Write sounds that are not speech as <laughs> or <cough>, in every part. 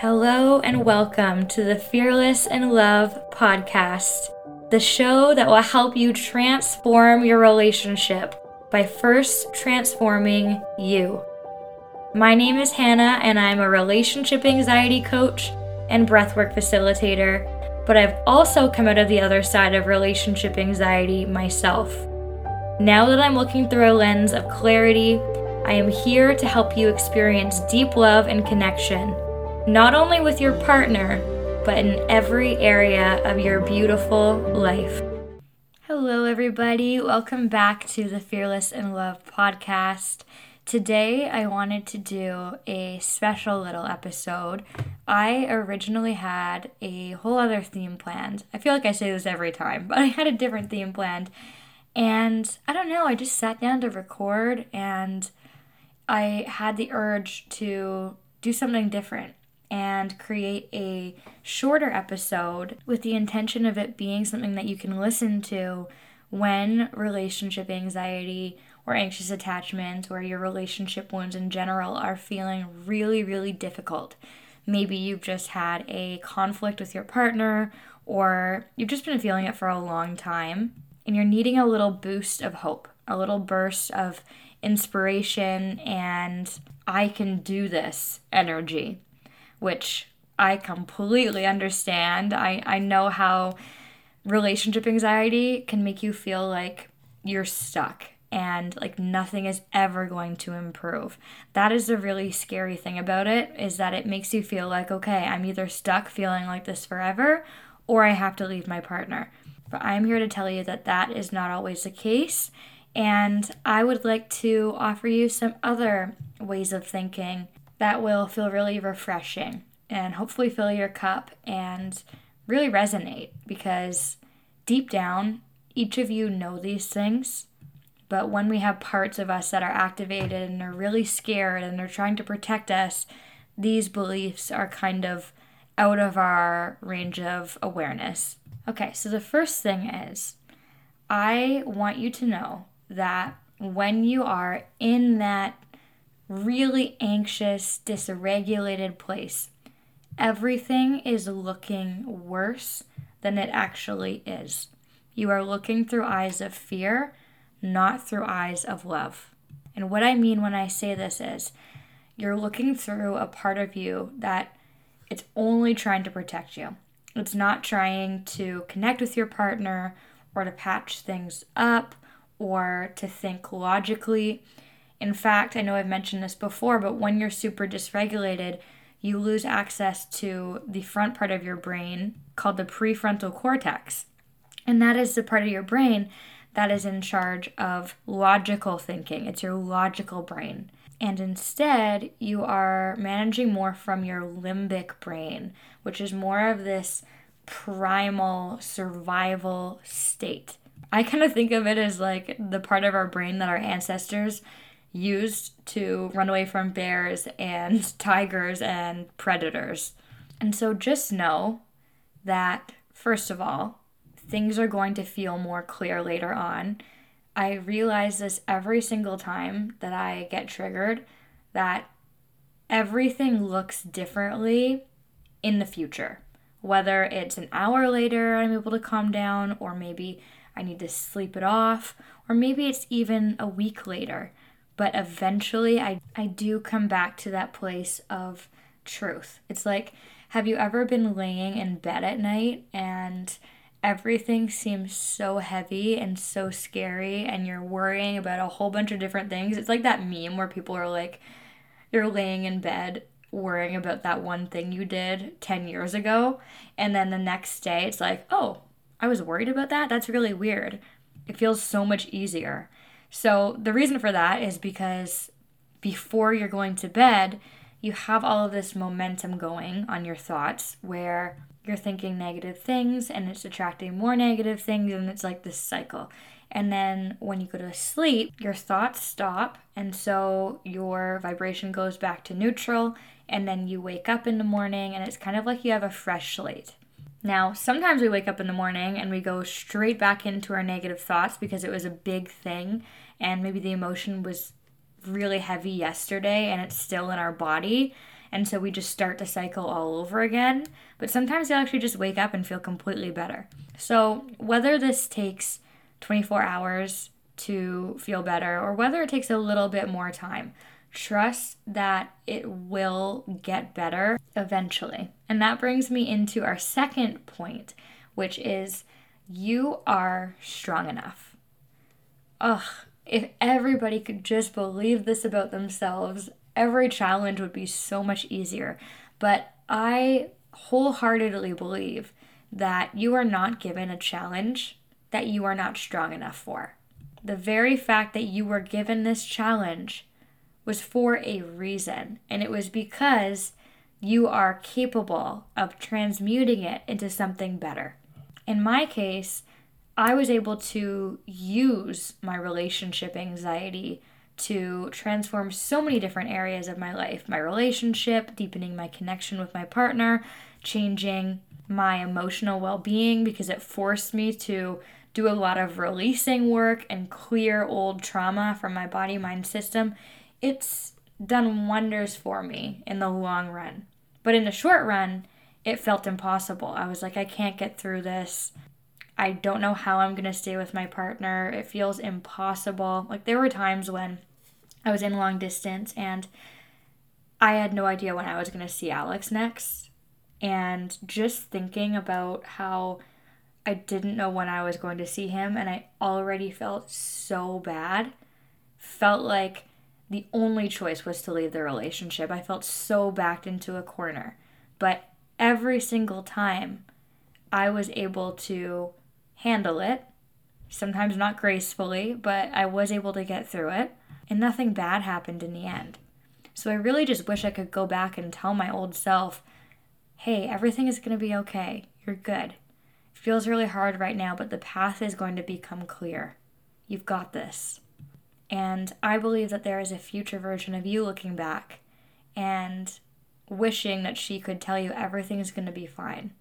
Hello and welcome to the Fearless in Love podcast, the show that will help you transform your relationship by first transforming you. My name is Hannah, and I'm a relationship anxiety coach and breathwork facilitator, but I've also come out of the other side of relationship anxiety myself. Now that I'm looking through a lens of clarity, I am here to help you experience deep love and connection not only with your partner, but in every area of your beautiful life. Hello, everybody. Welcome back to the Fearless in Love podcast. Today, I wanted to do a special little episode. I originally had a whole other theme planned. I feel like I say this every time, <laughs> but I had a different theme planned. And I don't know, I just sat down to record and I had the urge to do something different and create a shorter episode with the intention of it being something that you can listen to when relationship anxiety or anxious attachment or your relationship wounds in general are feeling really, really difficult. Maybe you've just had a conflict with your partner or you've just been feeling it for a long time and you're needing a little boost of hope, a little burst of inspiration and I can do this energy which I completely understand. I, I know how relationship anxiety can make you feel like you're stuck and like nothing is ever going to improve. That is the really scary thing about it is that it makes you feel like okay, I'm either stuck feeling like this forever or I have to leave my partner. But I'm here to tell you that that is not always the case and I would like to offer you some other ways of thinking that will feel really refreshing and hopefully fill your cup and really resonate because deep down, each of you know these things. But when we have parts of us that are activated and are really scared and they're trying to protect us, these beliefs are kind of out of our range of awareness. Okay, so the first thing is I want you to know that when you are in that really anxious, dysregulated place. Everything is looking worse than it actually is. You are looking through eyes of fear, not through eyes of love. And what I mean when I say this is you're looking through a part of you that it's only trying to protect you. It's not trying to connect with your partner or to patch things up or to think logically. In fact, I know I've mentioned this before, but when you're super dysregulated, you lose access to the front part of your brain called the prefrontal cortex. And that is the part of your brain that is in charge of logical thinking. It's your logical brain. And instead, you are managing more from your limbic brain, which is more of this primal survival state. I kind of think of it as like the part of our brain that our ancestors used to run away from bears and <laughs> tigers and predators. And so just know that, first of all, things are going to feel more clear later on. I realize this every single time that I get triggered that everything looks differently in the future. Whether it's an hour later, I'm able to calm down, or maybe I need to sleep it off, or maybe it's even a week later but eventually I, I do come back to that place of truth. It's like, have you ever been laying in bed at night and everything seems so heavy and so scary and you're worrying about a whole bunch of different things? It's like that meme where people are like, you're laying in bed worrying about that one thing you did 10 years ago and then the next day it's like, oh, I was worried about that? That's really weird. It feels so much easier. So the reason for that is because before you're going to bed, you have all of this momentum going on your thoughts where you're thinking negative things and it's attracting more negative things and it's like this cycle. And then when you go to sleep, your thoughts stop and so your vibration goes back to neutral and then you wake up in the morning and it's kind of like you have a fresh slate. Now, sometimes we wake up in the morning and we go straight back into our negative thoughts because it was a big thing and maybe the emotion was really heavy yesterday and it's still in our body. And so we just start the cycle all over again. But sometimes you'll actually just wake up and feel completely better. So whether this takes 24 hours to feel better or whether it takes a little bit more time, trust that it will get better eventually. And that brings me into our second point, which is you are strong enough. Ugh, if everybody could just believe this about themselves, every challenge would be so much easier. But I wholeheartedly believe that you are not given a challenge that you are not strong enough for. The very fact that you were given this challenge was for a reason, and it was because you are capable of transmuting it into something better. In my case, I was able to use my relationship anxiety to transform so many different areas of my life my relationship, deepening my connection with my partner, changing my emotional well being because it forced me to do a lot of releasing work and clear old trauma from my body mind system. It's done wonders for me in the long run. But in the short run, it felt impossible. I was like, I can't get through this. I don't know how I'm going to stay with my partner. It feels impossible. Like, there were times when I was in long distance and I had no idea when I was going to see Alex next. And just thinking about how I didn't know when I was going to see him and I already felt so bad, felt like the only choice was to leave the relationship. I felt so backed into a corner. But every single time, I was able to handle it. Sometimes not gracefully, but I was able to get through it. And nothing bad happened in the end. So I really just wish I could go back and tell my old self, hey, everything is going to be okay. You're good. It feels really hard right now, but the path is going to become clear. You've got this. And I believe that there is a future version of you looking back and wishing that she could tell you everything is going to be fine.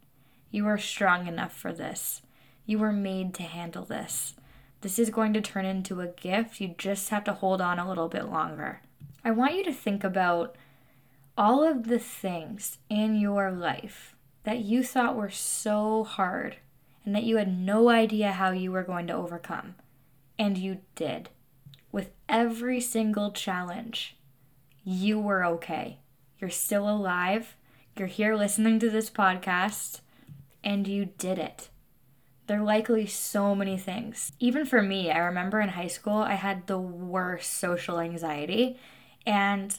You are strong enough for this. You were made to handle this. This is going to turn into a gift. You just have to hold on a little bit longer. I want you to think about all of the things in your life that you thought were so hard and that you had no idea how you were going to overcome. And you did. Every single challenge, you were okay. You're still alive. You're here listening to this podcast, and you did it. There are likely so many things. Even for me, I remember in high school, I had the worst social anxiety. And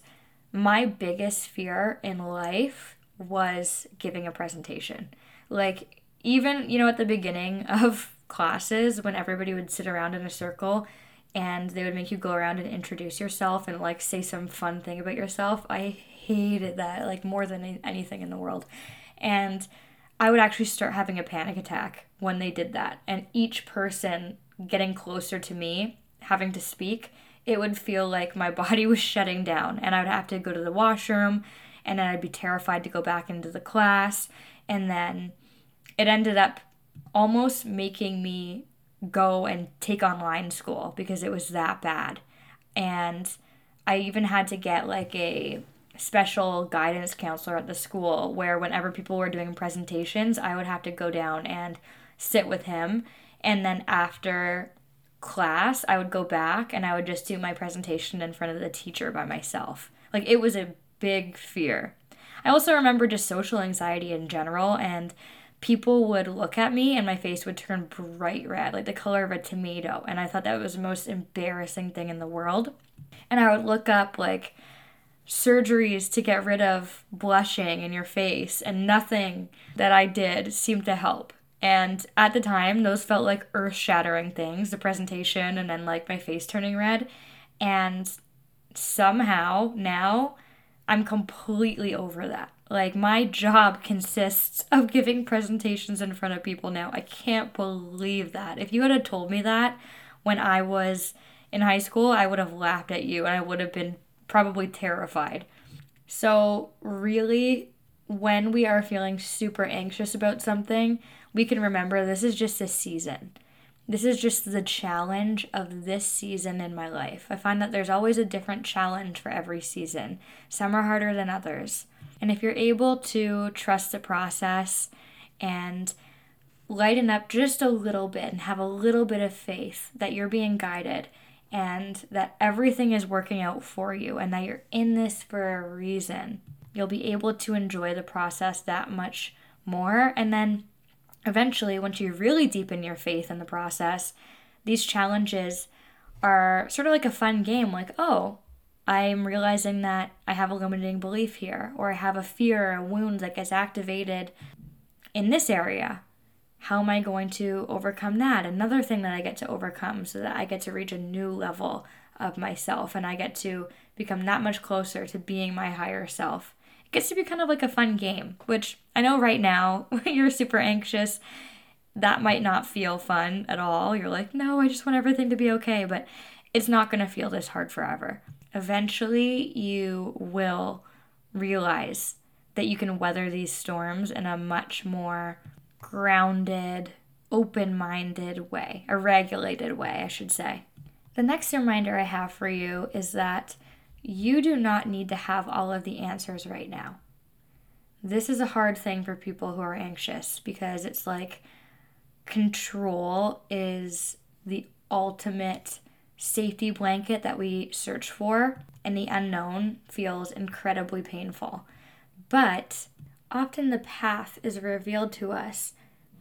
my biggest fear in life was giving a presentation. Like, even, you know, at the beginning of classes, when everybody would sit around in a circle and they would make you go around and introduce yourself and like say some fun thing about yourself, I hated that like more than anything in the world. And I would actually start having a panic attack when they did that. And each person getting closer to me, having to speak, it would feel like my <laughs> body was shutting down and I would have to go to the washroom and then I'd be terrified to go back into the class. And then it ended up almost making me go and take online school because it was that bad. And I even had to get like a special guidance counselor at the school where whenever people were doing presentations, I would have to go down and sit with him. And then after class, I would go back and I would just do my presentation in front of the teacher by myself. Like it was a big fear. I also remember just social anxiety in general and people would look at me and my face would turn bright red, like the color of a tomato. And I thought that was the most embarrassing thing in the world. And I would look up like surgeries to get rid of blushing in your face, and nothing that I did seemed to help. And at the time, those felt like earth shattering things the presentation and then like my face turning red. And somehow now I'm completely over that. Like, my job consists of giving presentations in front of people now. I can't believe that. If you had told me that when I was in high school, I would have laughed at you and I would have been probably terrified. So, really, when we are feeling super anxious about something, we can remember this is just a season. This is just the challenge of this season in my life. I find that there's always a different challenge for every season. Some are harder than others. And if you're able to trust the process and lighten up just a little bit and have a little bit of faith that you're being guided and that everything is working out for you and that you're in this for a reason, you'll be able to enjoy the process that much more. And then eventually, once you really deepen your faith in the process, these challenges are sort of like a fun game like, oh, I'm realizing that I have a limiting belief here, or I have a fear or a wound that gets activated in this area. How am I going to overcome that? Another thing that I get to overcome so that I get to reach a new level of myself and I get to become that much closer to being my higher self. It gets to be kind of like a fun game, which I know right now <laughs> you're super anxious. That might not feel fun at all. You're like, no, I just want everything to be okay. But it's not going to feel this hard forever. Eventually, you will realize that you can weather these storms in a much more grounded, open minded way, a regulated way, I should say. The next reminder I have for you is that you do not need to have all of the answers right now. This is a hard thing for people who are anxious because it's like control is the ultimate safety blanket that we search for, and the unknown feels incredibly painful. But often the path is revealed to us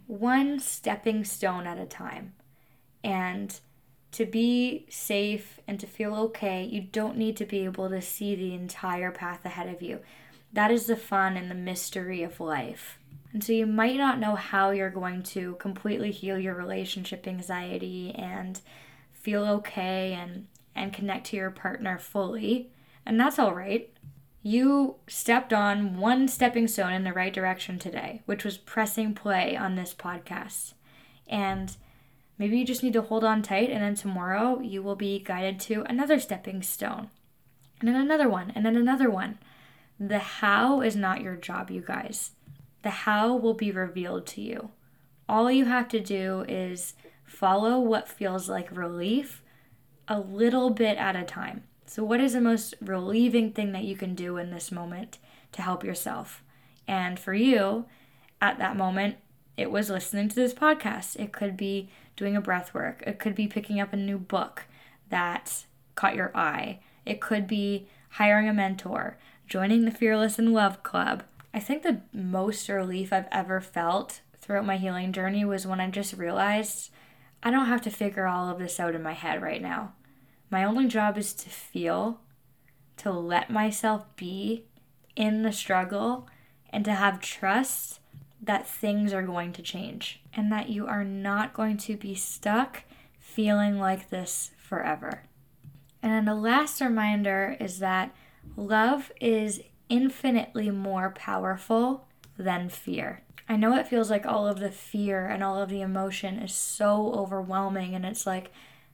one stepping stone at a time. And to be safe and to feel okay, you don't need to be able to see the entire path ahead of you. That is the fun and the mystery of life. And so you might not know how you're going to completely heal your relationship anxiety and feel okay and and connect to your partner fully. And that's all right. You stepped on one stepping stone in the right direction today, which was pressing play on this podcast. And maybe you just need to hold on tight, and then tomorrow you will be guided to another stepping stone, and then another one, and then another one. The how is not your job, you guys. The how will be revealed to you. All you have to do is follow what feels like relief a little bit at a time. So, what is the most relieving thing that you can do in this moment to help yourself? And for you, at that moment, it was listening to this podcast. It could be doing a breath work. It could be picking up a new book that caught your eye. It could be hiring a mentor, joining the Fearless in Love Club. I think the most relief I've ever felt throughout my healing journey was when I just realized I don't have to figure all of this out in my head right now. My only job is to feel, to let myself be in the struggle, and to have trust that things are going to change and that you are not going to be stuck feeling like this forever. And then the last reminder is that love is infinitely more powerful than fear. I know it feels like all of the fear and all of the emotion is so overwhelming, and it's like,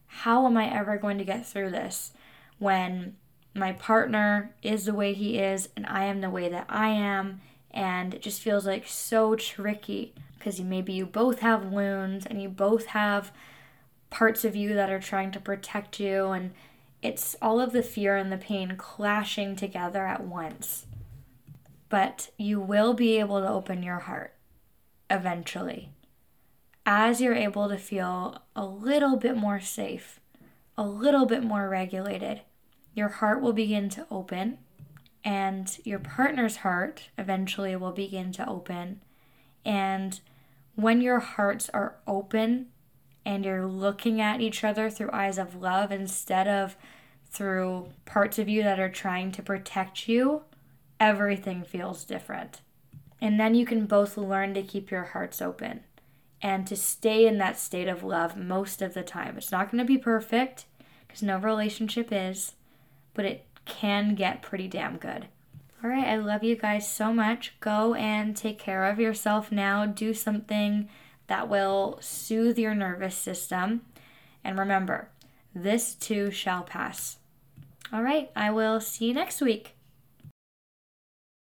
how am I ever going to get through this when my partner is the way he is and I am the way that I am? And it just feels like so tricky because maybe you both have wounds and you both have parts of you that are trying to protect you, and it's all of the fear and the pain clashing together at once. But you will be able to open your heart eventually as you're able to feel a little bit more safe, a little bit more regulated, your heart will begin to open and your partner's heart eventually will begin to open. And when your hearts are open and you're looking at each other through eyes of love instead of through parts of you that are trying to protect you, everything feels different. And then you can both learn to keep your hearts open and to stay in that state of love most of the time. It's not going to be perfect because no relationship is, but it can get pretty damn good. All right, I love you guys so much. Go and take care of yourself now. Do something that will soothe your nervous system. And remember, this too shall pass. All right, I will see you next week.